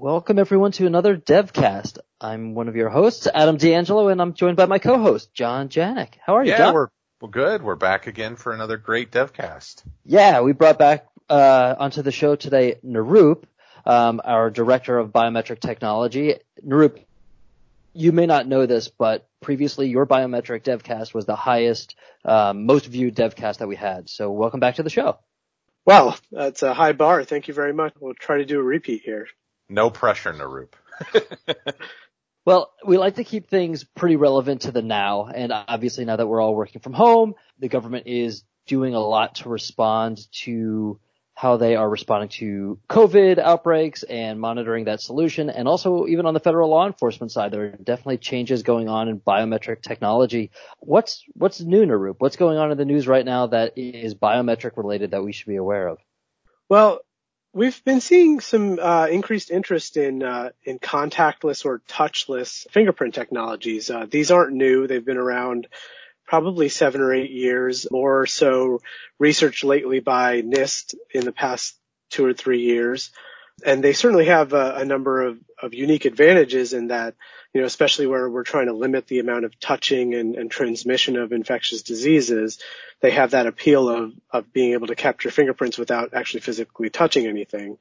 Welcome everyone to another DevCast. I'm one of your hosts, Adam D'Angelo, and I'm joined by my co-host, John Janik. How are you, yeah, John? we're we're good. We're back again for another great DevCast. Yeah, we brought back uh, onto the show today Nirup, um, our director of biometric technology. Nirup, you may not know this, but previously your biometric DevCast was the highest, um, most viewed DevCast that we had. So welcome back to the show. Well, that's a high bar. Thank you very much. We'll try to do a repeat here. No pressure, Nirup. well, we like to keep things pretty relevant to the now, and obviously now that we're all working from home, the government is doing a lot to respond to how they are responding to COVID outbreaks and monitoring that solution. And also even on the federal law enforcement side, there are definitely changes going on in biometric technology. What's, what's new, Nirup? What's going on in the news right now that is biometric related that we should be aware of? Well, We've been seeing some uh, increased interest in uh, in contactless or touchless fingerprint technologies. Uh, these aren't new; they've been around probably seven or eight years. More so, research lately by NIST in the past two or three years, and they certainly have a, a number of, of unique advantages in that you know, especially where we're trying to limit the amount of touching and, and transmission of infectious diseases, they have that appeal of, of being able to capture fingerprints without actually physically touching anything.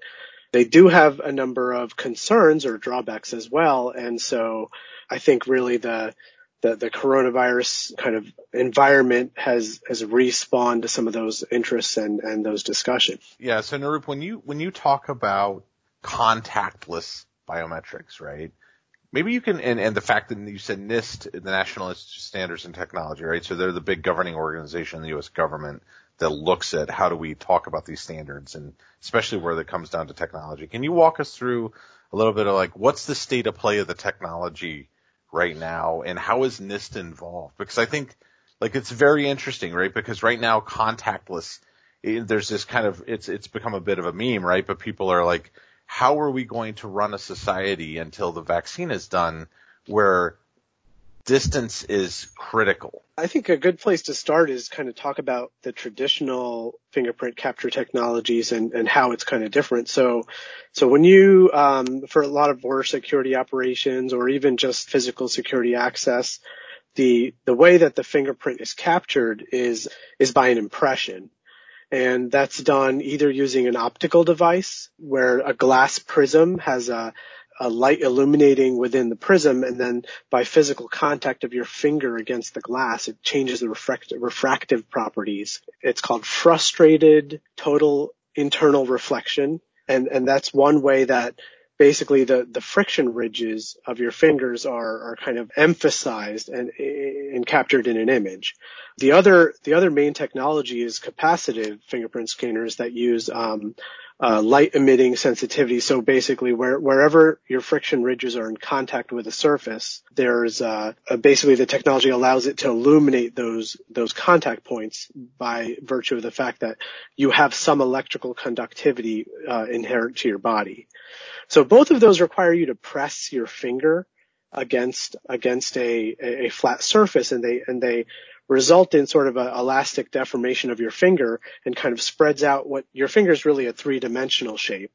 They do have a number of concerns or drawbacks as well. And so I think really the, the, the coronavirus kind of environment has, has respawned to some of those interests and, and those discussions. Yeah. So Nirup, when you, when you talk about contactless biometrics, right? Maybe you can, and, and the fact that you said NIST, the National Institute of Standards and Technology, right? So they're the big governing organization in the U.S. government that looks at how do we talk about these standards and especially where it comes down to technology. Can you walk us through a little bit of like, what's the state of play of the technology right now and how is NIST involved? Because I think like it's very interesting, right? Because right now contactless, there's this kind of, it's, it's become a bit of a meme, right? But people are like, how are we going to run a society until the vaccine is done where distance is critical? I think a good place to start is kind of talk about the traditional fingerprint capture technologies and, and how it's kind of different. So, so when you, um, for a lot of border security operations or even just physical security access, the, the way that the fingerprint is captured is, is by an impression. And that's done either using an optical device where a glass prism has a, a light illuminating within the prism and then by physical contact of your finger against the glass, it changes the refractive, refractive properties. It's called frustrated total internal reflection. And, and that's one way that basically the, the friction ridges of your fingers are, are kind of emphasized and, and captured in an image. The other, the other main technology is capacitive fingerprint scanners that use, um, uh, light emitting sensitivity. So basically where, wherever your friction ridges are in contact with a surface, there's, uh, basically the technology allows it to illuminate those, those contact points by virtue of the fact that you have some electrical conductivity, uh, inherent to your body. So both of those require you to press your finger against against a, a flat surface and they and they result in sort of an elastic deformation of your finger and kind of spreads out what your finger is really a three-dimensional shape.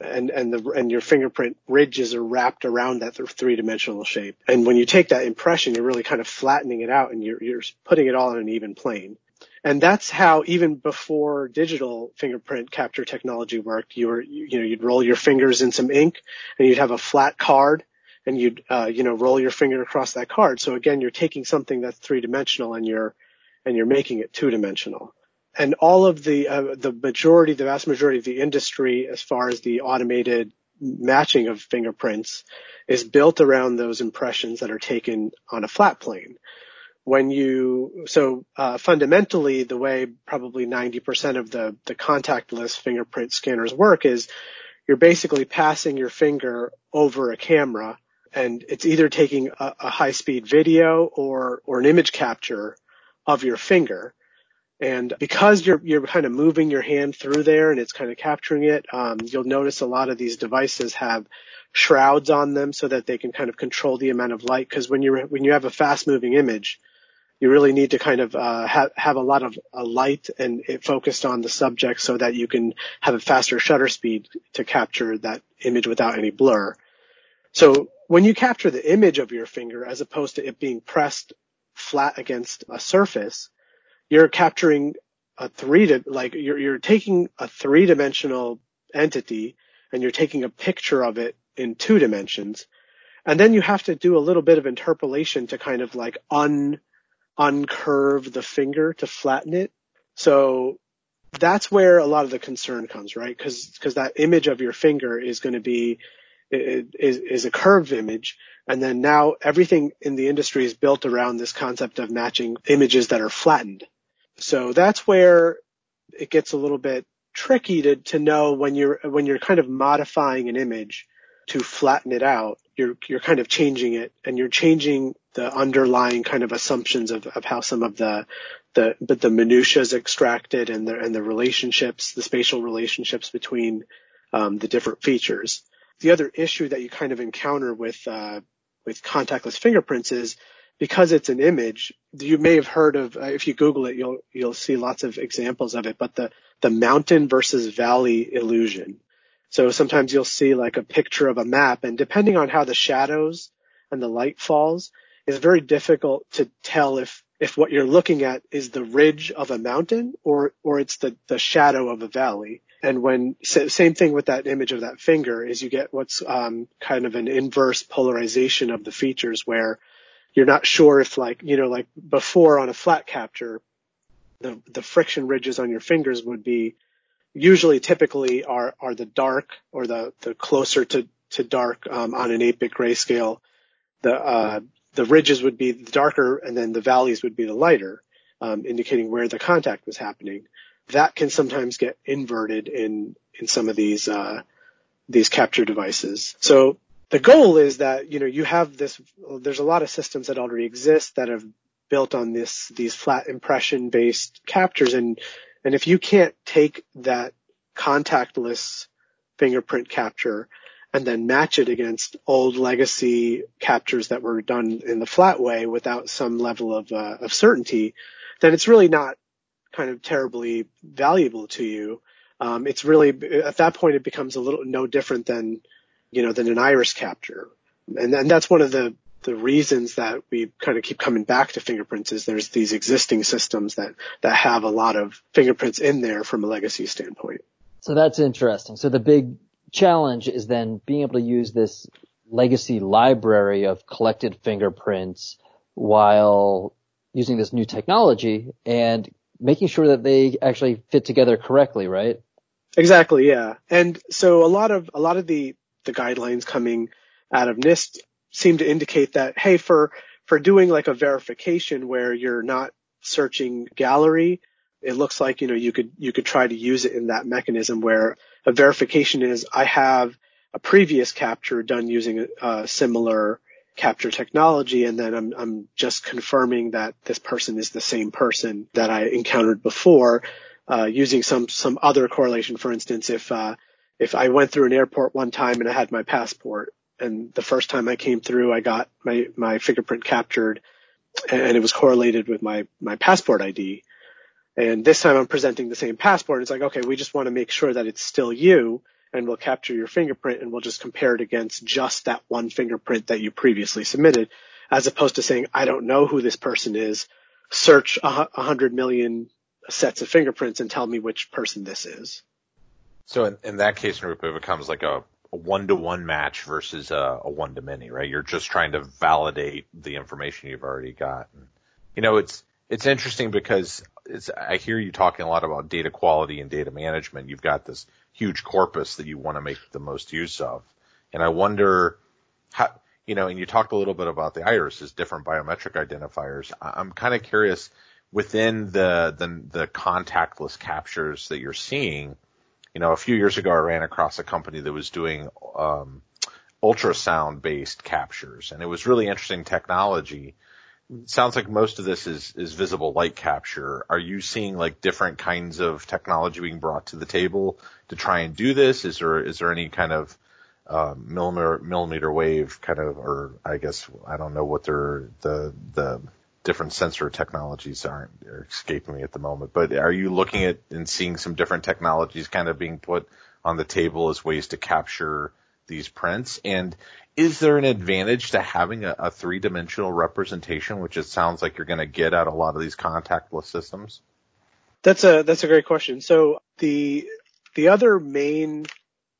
And and the and your fingerprint ridges are wrapped around that three-dimensional shape. And when you take that impression you're really kind of flattening it out and you're you're putting it all on an even plane. And that's how even before digital fingerprint capture technology worked, you were, you know, you'd roll your fingers in some ink and you'd have a flat card and you'd, uh, you know, roll your finger across that card. So again, you're taking something that's three dimensional and you're, and you're making it two dimensional. And all of the, uh, the majority, the vast majority of the industry as far as the automated matching of fingerprints is built around those impressions that are taken on a flat plane when you so uh, fundamentally the way probably 90% of the the contactless fingerprint scanners work is you're basically passing your finger over a camera and it's either taking a, a high speed video or or an image capture of your finger and because you're you're kind of moving your hand through there and it's kind of capturing it um, you'll notice a lot of these devices have shrouds on them so that they can kind of control the amount of light because when you're when you have a fast moving image you really need to kind of uh, have have a lot of uh, light and it focused on the subject so that you can have a faster shutter speed to capture that image without any blur. So when you capture the image of your finger as opposed to it being pressed flat against a surface, you're capturing a three to like you're you're taking a three dimensional entity and you're taking a picture of it in two dimensions. And then you have to do a little bit of interpolation to kind of like un uncurve the finger to flatten it. So that's where a lot of the concern comes, right? Cause, cause that image of your finger is going to be, is, is a curved image. And then now everything in the industry is built around this concept of matching images that are flattened. So that's where it gets a little bit tricky to, to know when you're, when you're kind of modifying an image to flatten it out, you're, you're kind of changing it and you're changing the underlying kind of assumptions of, of how some of the, the, but the minutiae is extracted and the, and the relationships, the spatial relationships between, um, the different features. The other issue that you kind of encounter with, uh, with contactless fingerprints is because it's an image, you may have heard of, uh, if you Google it, you'll, you'll see lots of examples of it, but the, the mountain versus valley illusion. So sometimes you'll see like a picture of a map and depending on how the shadows and the light falls, it's very difficult to tell if, if what you're looking at is the ridge of a mountain or, or it's the, the shadow of a valley. And when, same thing with that image of that finger is you get what's, um, kind of an inverse polarization of the features where you're not sure if like, you know, like before on a flat capture, the, the friction ridges on your fingers would be usually typically are, are the dark or the, the closer to, to dark, um, on an 8-bit grayscale. The, uh, the ridges would be the darker and then the valleys would be the lighter, um, indicating where the contact was happening. That can sometimes get inverted in, in some of these, uh, these capture devices. So the goal is that, you know, you have this, there's a lot of systems that already exist that have built on this, these flat impression based captures and and if you can't take that contactless fingerprint capture and then match it against old legacy captures that were done in the flat way without some level of, uh, of certainty, then it's really not kind of terribly valuable to you. Um, it's really at that point it becomes a little no different than you know than an iris capture, and, and that's one of the the reasons that we kind of keep coming back to fingerprints is there's these existing systems that, that have a lot of fingerprints in there from a legacy standpoint. So that's interesting. So the big challenge is then being able to use this legacy library of collected fingerprints while using this new technology and making sure that they actually fit together correctly, right? Exactly, yeah. And so a lot of, a lot of the, the guidelines coming out of NIST seem to indicate that, hey, for, for doing like a verification where you're not searching gallery, it looks like, you know, you could, you could try to use it in that mechanism where a verification is I have a previous capture done using a, similar capture technology and then I'm, I'm just confirming that this person is the same person that I encountered before, uh, using some, some other correlation. For instance, if, uh, if I went through an airport one time and I had my passport and the first time I came through, I got my, my fingerprint captured and it was correlated with my, my passport ID. And this time I'm presenting the same passport. It's like, okay, we just want to make sure that it's still you and we'll capture your fingerprint and we'll just compare it against just that one fingerprint that you previously submitted as opposed to saying, I don't know who this person is. Search a hundred million sets of fingerprints and tell me which person this is. So in, in that case, it becomes like a a one to one match versus a, a one to many, right? You're just trying to validate the information you've already got. And, you know, it's, it's interesting because it's, I hear you talking a lot about data quality and data management. You've got this huge corpus that you want to make the most use of. And I wonder how, you know, and you talked a little bit about the iris as different biometric identifiers. I'm kind of curious within the, the, the contactless captures that you're seeing, you know, a few years ago, I ran across a company that was doing um, ultrasound based captures, and it was really interesting technology. Sounds like most of this is is visible light capture. Are you seeing like different kinds of technology being brought to the table to try and do this? Is there is there any kind of um, millimeter millimeter wave kind of, or I guess I don't know what they're the the different sensor technologies aren't are escaping me at the moment. But are you looking at and seeing some different technologies kind of being put on the table as ways to capture these prints? And is there an advantage to having a, a three dimensional representation, which it sounds like you're going to get out of a lot of these contactless systems? That's a that's a great question. So the the other main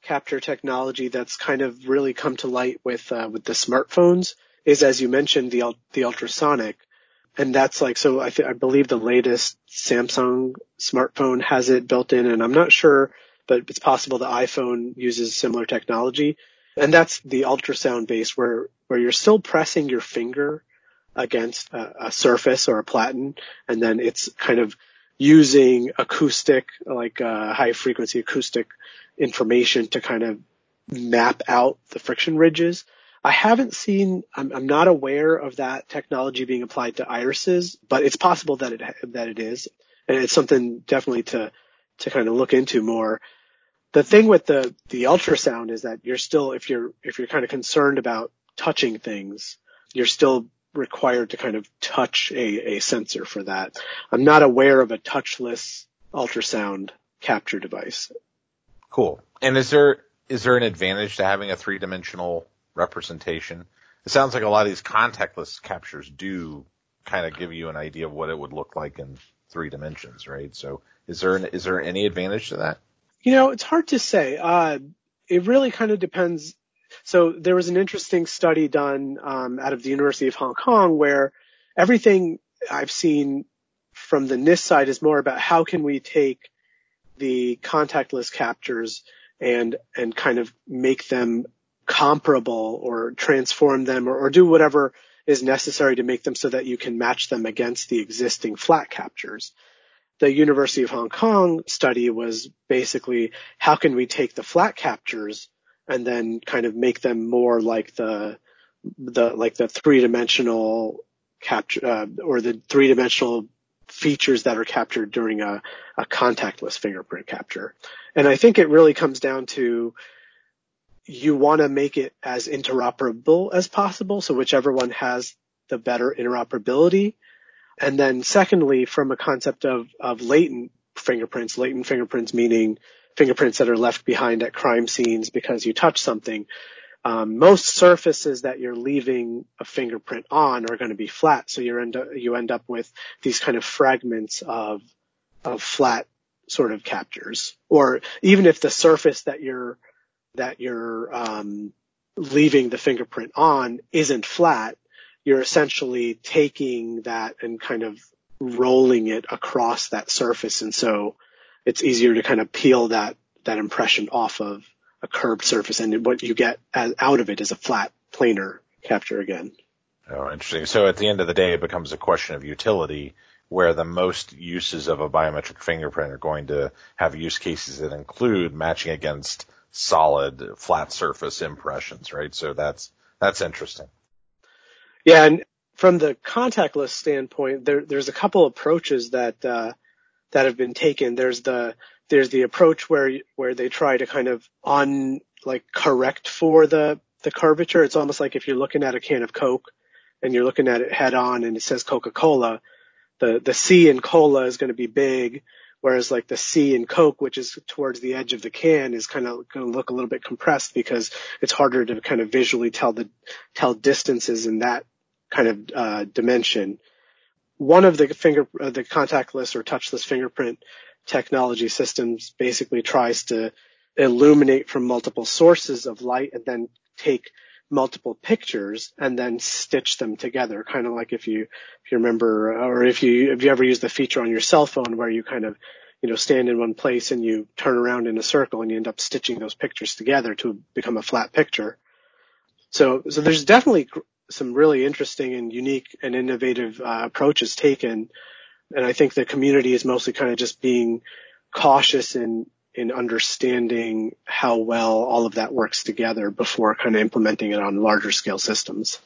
capture technology that's kind of really come to light with uh, with the smartphones is, as you mentioned, the the ultrasonic, and that's like so. I th- I believe the latest Samsung smartphone has it built in, and I'm not sure, but it's possible the iPhone uses similar technology, and that's the ultrasound base where where you're still pressing your finger against a, a surface or a platen, and then it's kind of using acoustic, like uh, high frequency acoustic information to kind of map out the friction ridges. I haven't seen, I'm, I'm, not aware of that technology being applied to irises, but it's possible that it, that it is. And it's something definitely to, to kind of look into more. The thing with the, the ultrasound is that you're still, if you're, if you're kind of concerned about touching things, you're still required to kind of touch a, a sensor for that. I'm not aware of a touchless ultrasound capture device. Cool. And is there is there an advantage to having a three dimensional representation? It sounds like a lot of these contactless captures do kind of give you an idea of what it would look like in three dimensions, right? So is there an, is there any advantage to that? You know, it's hard to say. Uh, it really kind of depends so there was an interesting study done um, out of the University of Hong Kong where everything I've seen from the NIST side is more about how can we take the contactless captures and and kind of make them comparable or transform them or, or do whatever is necessary to make them so that you can match them against the existing flat captures. The University of Hong Kong study was basically how can we take the flat captures and then kind of make them more like the the like the three dimensional capture uh, or the three dimensional features that are captured during a, a contactless fingerprint capture. And I think it really comes down to you want to make it as interoperable as possible. So whichever one has the better interoperability. And then secondly, from a concept of, of latent fingerprints, latent fingerprints meaning fingerprints that are left behind at crime scenes because you touch something. Um, most surfaces that you're leaving a fingerprint on are going to be flat, so you end up you end up with these kind of fragments of of flat sort of captures. Or even if the surface that you're that you're um, leaving the fingerprint on isn't flat, you're essentially taking that and kind of rolling it across that surface, and so it's easier to kind of peel that that impression off of a curved surface, and what you get as, out of it is a flat planar capture again. Oh, interesting. So at the end of the day, it becomes a question of utility, where the most uses of a biometric fingerprint are going to have use cases that include matching against solid flat surface impressions, right? So that's that's interesting. Yeah, and from the contactless standpoint, there, there's a couple approaches that uh, that have been taken. There's the there's the approach where where they try to kind of on like correct for the the curvature. It's almost like if you're looking at a can of Coke and you're looking at it head on and it says Coca-Cola, the the C in cola is going to be big, whereas like the C in Coke, which is towards the edge of the can, is kind of going to look a little bit compressed because it's harder to kind of visually tell the tell distances in that kind of uh, dimension. One of the finger, uh, the contactless or touchless fingerprint technology systems basically tries to illuminate from multiple sources of light and then take multiple pictures and then stitch them together. Kind of like if you, if you remember, or if you, if you ever use the feature on your cell phone where you kind of, you know, stand in one place and you turn around in a circle and you end up stitching those pictures together to become a flat picture. So, so there's definitely some really interesting and unique and innovative uh, approaches taken. And I think the community is mostly kind of just being cautious in in understanding how well all of that works together before kind of implementing it on larger scale systems.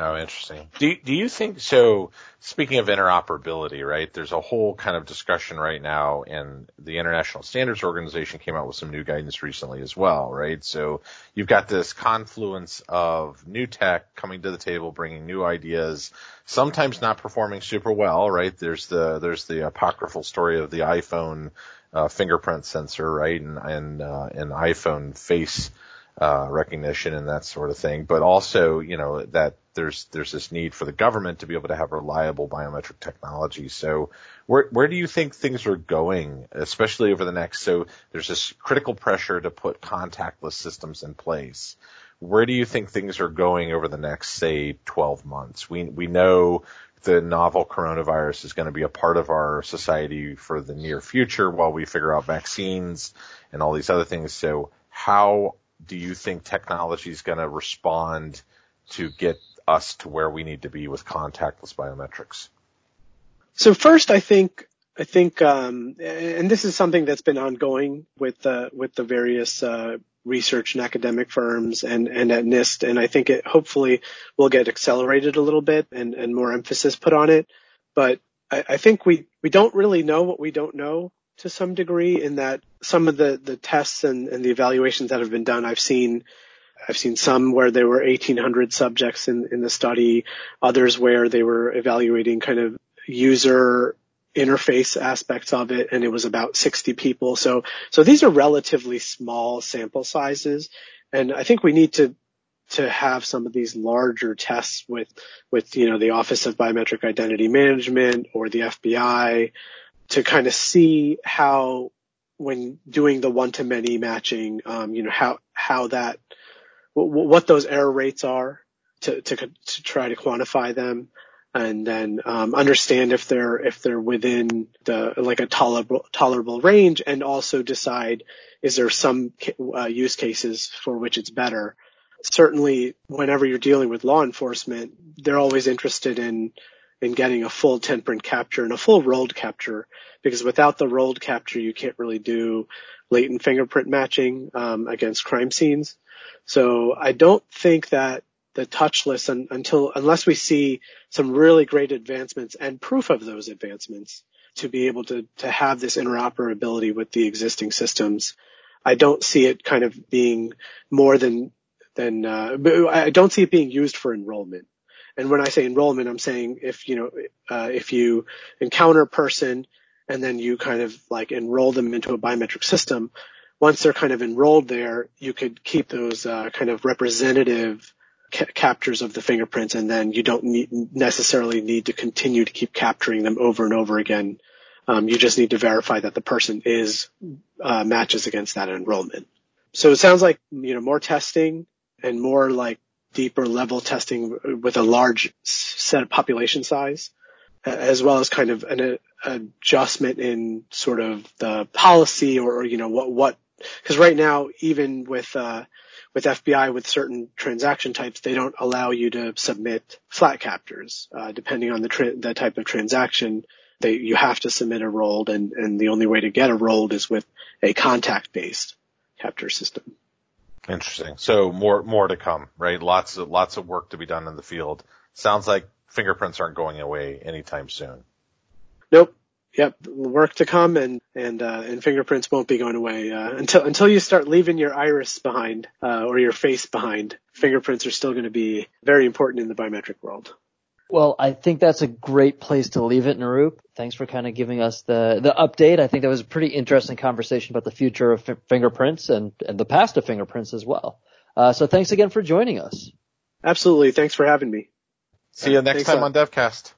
Oh, interesting. Do do you think so? Speaking of interoperability, right? There's a whole kind of discussion right now, and the International Standards Organization came out with some new guidance recently as well, right? So you've got this confluence of new tech coming to the table, bringing new ideas, sometimes not performing super well, right? There's the there's the apocryphal story of the iPhone uh, fingerprint sensor, right, and and uh, and iPhone face uh, recognition and that sort of thing, but also, you know, that there's there's this need for the government to be able to have reliable biometric technology. So where where do you think things are going, especially over the next? So there's this critical pressure to put contactless systems in place. Where do you think things are going over the next, say, 12 months? We we know the novel coronavirus is going to be a part of our society for the near future while we figure out vaccines and all these other things. So how do you think technology is going to respond to get us to where we need to be with contactless biometrics? So first, I think I think, um, and this is something that's been ongoing with the with the various uh, research and academic firms and and at NIST, and I think it hopefully will get accelerated a little bit and and more emphasis put on it. But I, I think we we don't really know what we don't know to some degree in that some of the the tests and, and the evaluations that have been done, I've seen I've seen some where there were 1800 subjects in, in the study, others where they were evaluating kind of user interface aspects of it and it was about 60 people. So, so these are relatively small sample sizes. And I think we need to, to have some of these larger tests with, with, you know, the Office of Biometric Identity Management or the FBI to kind of see how when doing the one to many matching, um, you know, how, how that what those error rates are to, to, to try to quantify them and then um, understand if they're if they're within the like a tolerable tolerable range and also decide is there some uh, use cases for which it's better. Certainly whenever you're dealing with law enforcement they're always interested in in getting a full 10 print capture and a full rolled capture because without the rolled capture you can't really do latent fingerprint matching um, against crime scenes. So I don't think that the touchless un, until unless we see some really great advancements and proof of those advancements to be able to to have this interoperability with the existing systems. I don't see it kind of being more than than uh, I don't see it being used for enrollment. And when I say enrollment, I'm saying if you know uh, if you encounter a person and then you kind of like enroll them into a biometric system, once they're kind of enrolled there, you could keep those uh, kind of representative ca- captures of the fingerprints, and then you don't need, necessarily need to continue to keep capturing them over and over again. Um, you just need to verify that the person is uh, matches against that enrollment. So it sounds like you know more testing and more like deeper level testing with a large set of population size, as well as kind of an adjustment in sort of the policy or, you know what what because right now, even with uh, with FBI with certain transaction types, they don't allow you to submit flat captures. Uh, depending on the tra- the type of transaction, they you have to submit a rolled, and and the only way to get a rolled is with a contact based capture system. Interesting. So more more to come, right? Lots of lots of work to be done in the field. Sounds like fingerprints aren't going away anytime soon. Nope. Yep, work to come, and and uh, and fingerprints won't be going away uh, until until you start leaving your iris behind uh, or your face behind. Fingerprints are still going to be very important in the biometric world. Well, I think that's a great place to leave it, Nirup. Thanks for kind of giving us the the update. I think that was a pretty interesting conversation about the future of f- fingerprints and and the past of fingerprints as well. Uh, so thanks again for joining us. Absolutely, thanks for having me. See you next thanks time on DevCast.